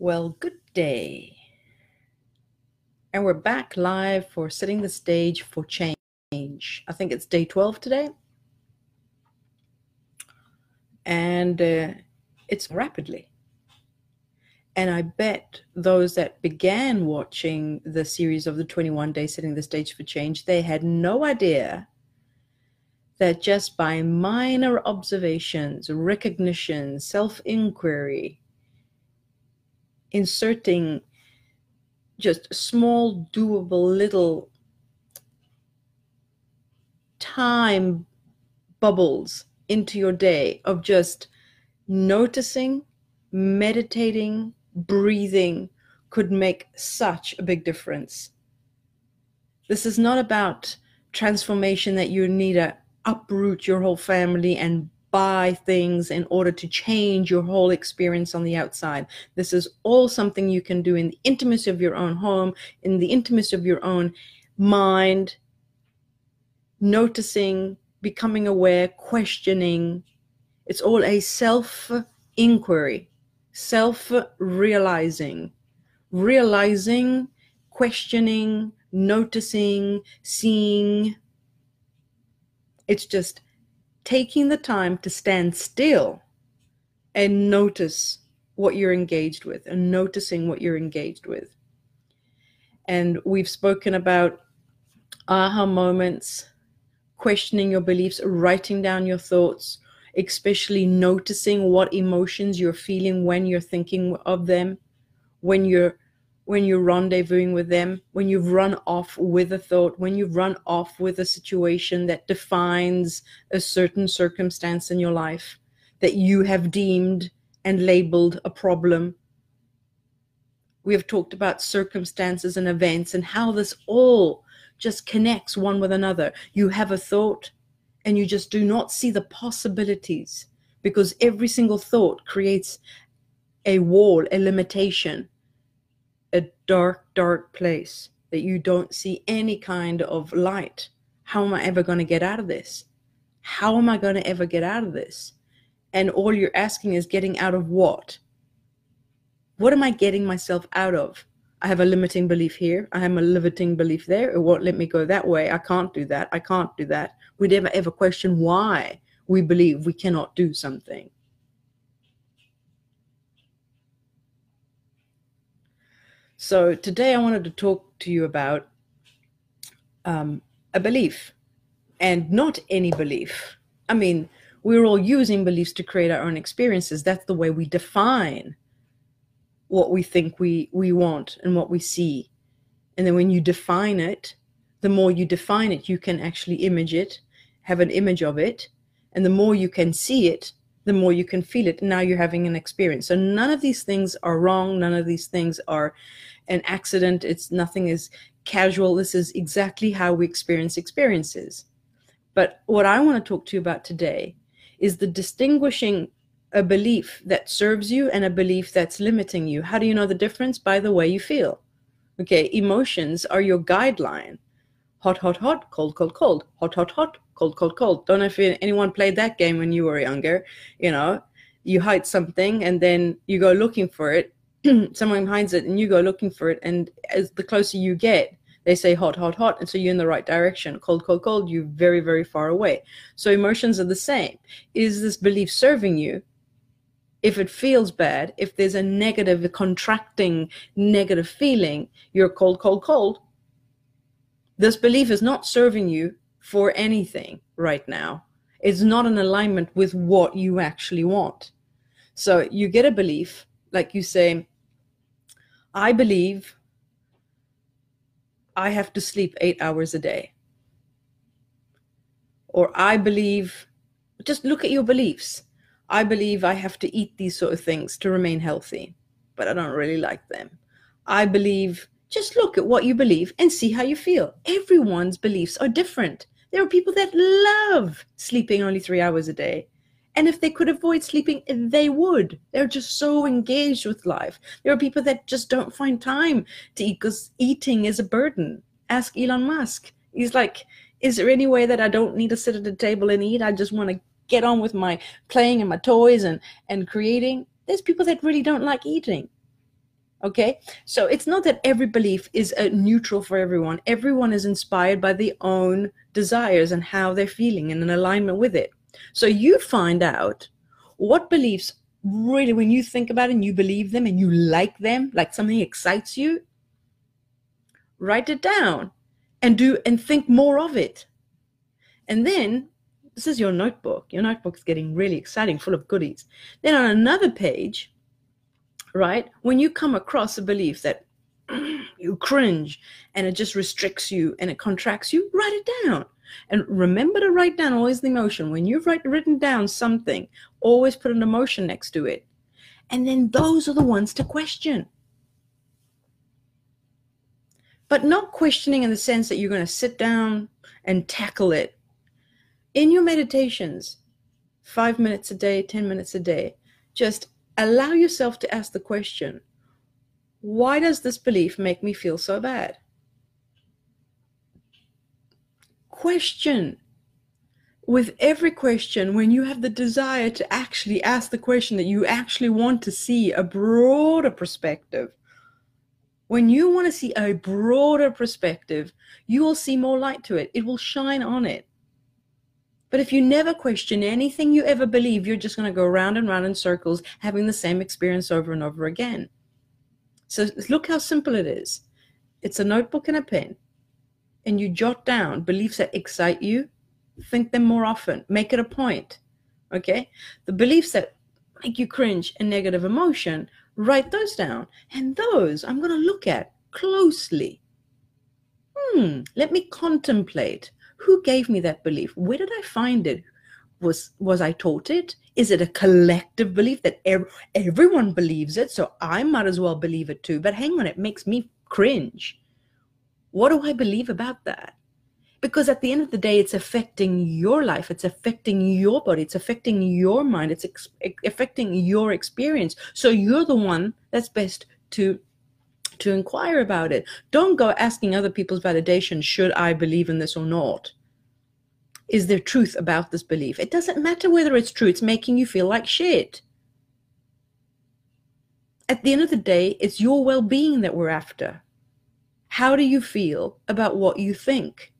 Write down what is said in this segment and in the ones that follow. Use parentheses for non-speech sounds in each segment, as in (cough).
Well, good day. And we're back live for setting the stage for change. I think it's day 12 today. And uh, it's rapidly. And I bet those that began watching the series of the 21 day setting the stage for change, they had no idea that just by minor observations, recognition, self inquiry, inserting just small, doable little time bubbles into your day of just noticing, meditating, breathing could make such a big difference. This is not about transformation that you need to uproot your whole family and buy things in order to change your whole experience on the outside. This is all something you can do in the intimacy of your own home, in the intimacy of your own mind, noticing, becoming aware, questioning. It's all a self inquiry, self realizing, realizing, questioning, noticing, seeing. It's just taking the time to stand still and notice what you're engaged with and noticing what you're engaged with. And we've spoken about aha moments, questioning your beliefs, writing down your thoughts, especially noticing what emotions you're feeling when you're thinking of them, when you're when you're rendezvousing with them, when you've run off with a thought, when you've run off with a situation that defines a certain circumstance in your life that you have deemed and labeled a problem. We have talked about circumstances and events and how this all just connects one with another. You have a thought and you just do not see the possibilities because every single thought creates a wall, a limitation dark, dark place that you don't see any kind of light. How am I ever going to get out of this? How am I going to ever get out of this? And all you're asking is getting out of what? What am I getting myself out of? I have a limiting belief here. I have a limiting belief there. It won't let me go that way. I can't do that. I can't do that. We never ever question why we believe we cannot do something. So today I wanted to talk to you about um, a belief and not any belief. I mean, we're all using beliefs to create our own experiences. That's the way we define what we think we, we want and what we see. And then when you define it, the more you define it, you can actually image it, have an image of it. And the more you can see it, the more you can feel it. Now you're having an experience. So none of these things are wrong. None of these things are an accident. It's nothing is casual. This is exactly how we experience experiences. But what I want to talk to you about today is the distinguishing a belief that serves you and a belief that's limiting you. How do you know the difference? By the way you feel. Okay, emotions are your guideline. Hot, hot, hot, cold, cold, cold. Hot, hot, hot, cold, cold, cold. Don't know if anyone played that game when you were younger. You know, you hide something and then you go looking for it. (clears throat) Someone hides it and you go looking for it. And as the closer you get, they say hot, hot, hot. And so you're in the right direction. Cold, cold, cold, you're very, very far away. So emotions are the same. Is this belief serving you? If it feels bad, if there's a negative, a contracting negative feeling, you're cold, cold, cold. This belief is not serving you for anything right now. It's not in alignment with what you actually want. So you get a belief, like you say, I believe I have to sleep eight hours a day. Or I believe, just look at your beliefs. I believe I have to eat these sort of things to remain healthy, but I don't really like them. I believe, just look at what you believe and see how you feel. Everyone's beliefs are different. There are people that love sleeping only three hours a day. And if they could avoid sleeping, they would. They're just so engaged with life. There are people that just don't find time to eat because eating is a burden. Ask Elon Musk. He's like, is there any way that I don't need to sit at the table and eat? I just want to get on with my playing and my toys and, and creating. There's people that really don't like eating. Okay, so it's not that every belief is a neutral for everyone. Everyone is inspired by their own desires and how they're feeling and in alignment with it. So you find out what beliefs really, when you think about it and you believe them and you like them, like something excites you, write it down and do and think more of it. And then this is your notebook. Your notebook's getting really exciting, full of goodies. Then on another page, right? When you come across a belief that (clears throat) you cringe and it just restricts you and it contracts you, write it down. And remember to write down always the emotion. When you've write, written down something, always put an emotion next to it. And then those are the ones to question. But not questioning in the sense that you're going to sit down and tackle it. In your meditations, five minutes a day, 10 minutes a day, just allow yourself to ask the question why does this belief make me feel so bad? Question. With every question, when you have the desire to actually ask the question that you actually want to see a broader perspective, when you want to see a broader perspective, you will see more light to it. It will shine on it. But if you never question anything you ever believe, you're just going to go round and round in circles, having the same experience over and over again. So look how simple it is. It's a notebook and a pen, and you jot down beliefs that excite you, think them more often, make it a point. Okay? The beliefs that make you cringe and negative emotion, write those down. And those I'm going to look at closely. Hmm, let me contemplate who gave me that belief? Where did i find it? Was was i taught it? Is it a collective belief that ev- everyone believes it so i might as well believe it too? But hang on it makes me cringe. What do i believe about that? Because at the end of the day it's affecting your life it's affecting your body it's affecting your mind it's ex- affecting your experience. So you're the one that's best to to inquire about it. Don't go asking other people's validation, should I believe in this or not? Is there truth about this belief? It doesn't matter whether it's true, it's making you feel like shit. At the end of the day, it's your well being that we're after. How do you feel about what you think?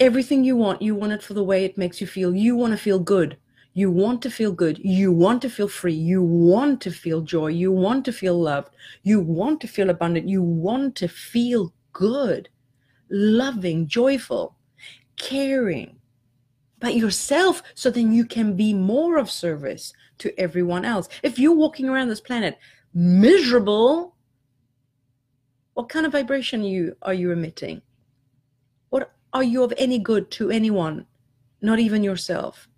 Everything you want, you want it for the way it makes you feel. You want to feel good. You want to feel good. You want to feel free. You want to feel joy. You want to feel loved. You want to feel abundant. You want to feel good, loving, joyful, caring about yourself so then you can be more of service to everyone else. If you're walking around this planet miserable, what kind of vibration are you, are you emitting? Are you of any good to anyone, not even yourself?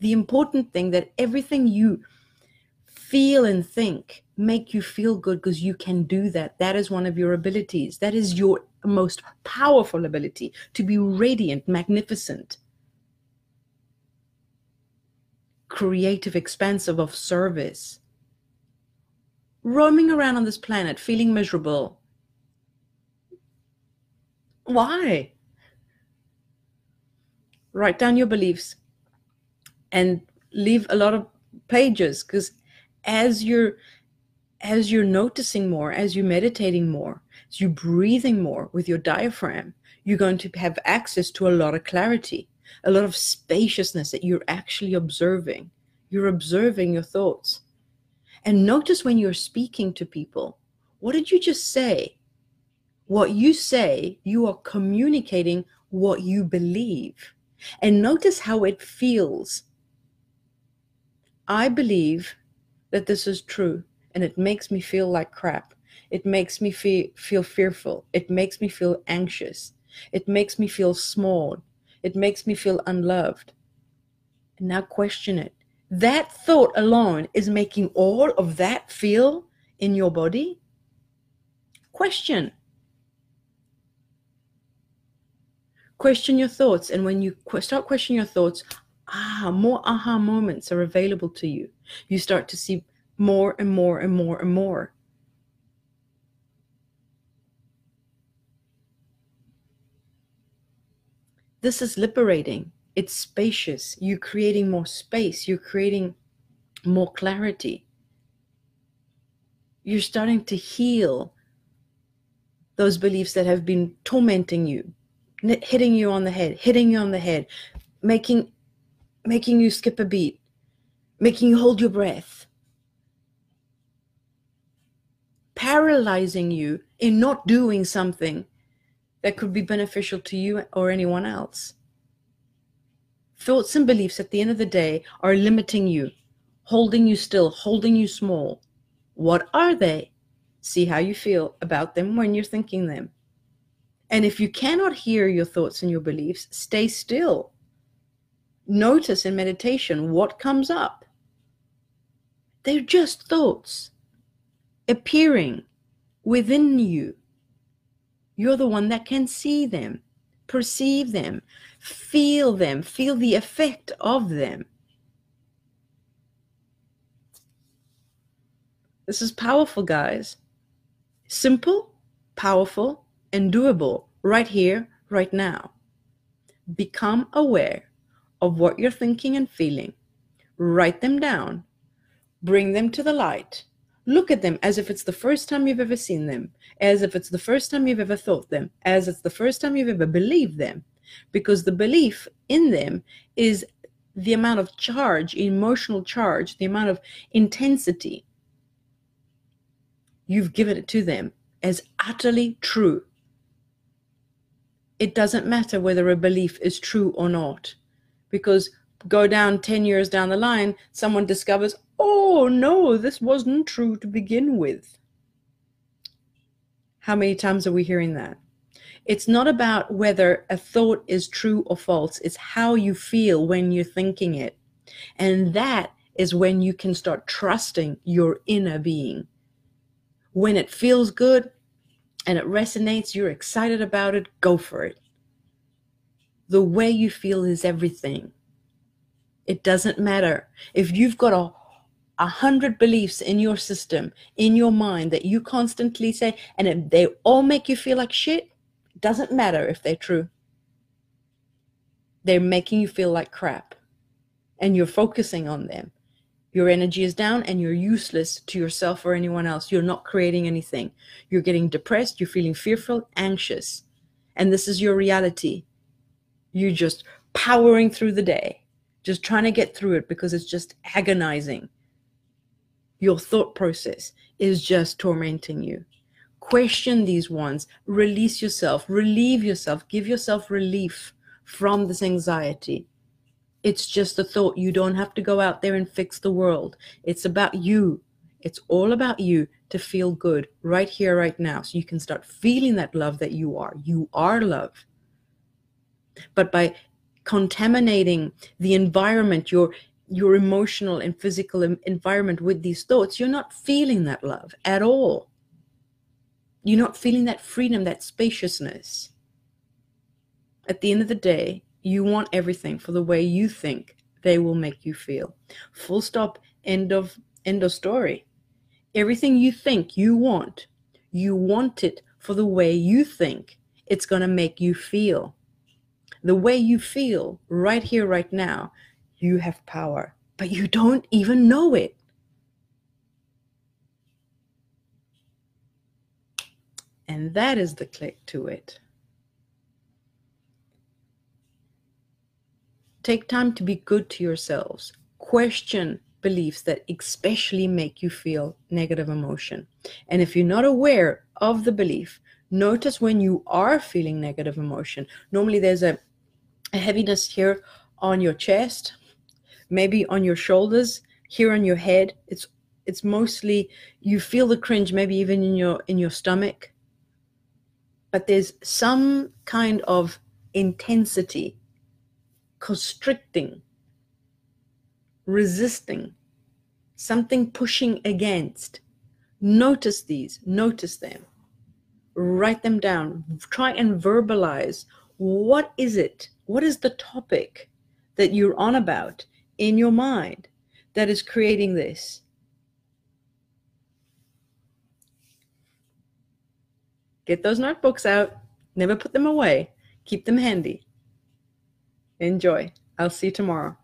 The important thing that everything you feel and think make you feel good because you can do that. That is one of your abilities. That is your most powerful ability to be radiant, magnificent, creative, expansive of service. Roaming around on this planet feeling miserable. Why? Write down your beliefs and leave a lot of pages because as you're as you're noticing more as you're meditating more as you're breathing more with your diaphragm you're going to have access to a lot of clarity a lot of spaciousness that you're actually observing. You're observing your thoughts. And notice when you're speaking to people what did you just say? What you say you are communicating what you believe and notice how it feels. I believe that this is true and it makes me feel like crap. It makes me feel, feel fearful. It makes me feel anxious. It makes me feel small. It makes me feel unloved. And now question it. That thought alone is making all of that feel in your body? Question question your thoughts and when you start questioning your thoughts ah more aha moments are available to you you start to see more and more and more and more This is liberating. It's spacious. You're creating more space. You're creating more clarity. You're starting to heal those beliefs that have been tormenting you, hitting you on the head, hitting you on the head, making making you skip a beat, making you hold your breath, paralyzing you in not doing something that could be beneficial to you or anyone else. Thoughts and beliefs at the end of the day are limiting you, holding you still, holding you small. What are they? See how you feel about them when you're thinking them. And if you cannot hear your thoughts and your beliefs, stay still. Notice in meditation what comes up. They're just thoughts appearing within you. You're the one that can see them, perceive them, feel them, feel the effect of them. This is powerful, guys. Simple, powerful, and doable right here, right now. Become aware of what you're thinking and feeling. Write them down. Bring them to the light. Look at them as if it's the first time you've ever seen them, as if it's the first time you've ever thought them, as if it's the first time you've ever believed them. Because the belief in them is the amount of charge, emotional charge, the amount of intensity you've given it to them as utterly true. It doesn't matter whether a belief is true or not because go down 10 years down the line, someone discovers, oh no, this wasn't true to begin with. How many times are we hearing that? It's not about whether a thought is true or false, it's how you feel when you're thinking it. And that is when you can start trusting your inner being. When it feels good and it resonates, you're excited about it, go for it the way you feel is everything. It doesn't matter. If you've got a, a hundred beliefs in your system, in your mind that you constantly say, and if they all make you feel like shit, it doesn't matter if they're true. They're making you feel like crap. And you're focusing on them. Your energy is down and you're useless to yourself or anyone else. You're not creating anything. You're getting depressed, you're feeling fearful, anxious. And this is your reality You're just powering through the day, just trying to get through it because it's just agonizing. Your thought process is just tormenting you. Question these ones, release yourself, relieve yourself, give yourself relief from this anxiety. It's just a thought. You don't have to go out there and fix the world. It's about you. It's all about you to feel good right here, right now. So you can start feeling that love that you are. You are love but by contaminating the environment, your your emotional and physical environment with these thoughts, you're not feeling that love at all. You're not feeling that freedom, that spaciousness. At the end of the day, you want everything for the way you think they will make you feel. Full stop, end of end of story. Everything you think you want, you want it for the way you think it's going to make you feel the way you feel right here, right now, you have power, but you don't even know it. And that is the click to it. Take time to be good to yourselves. Question beliefs that especially make you feel negative emotion. And if you're not aware of the belief, notice when you are feeling negative emotion. Normally, there's a a heaviness here on your chest, maybe on your shoulders, here on your head. It's it's mostly you feel the cringe maybe even in your in your stomach. But there's some kind of intensity constricting, resisting, something pushing against. Notice these, notice them. Write them down. Try and verbalize what is it what is the topic that you're on about in your mind that is creating this? Get those notebooks out. Never put them away. Keep them handy. Enjoy. I'll see you tomorrow.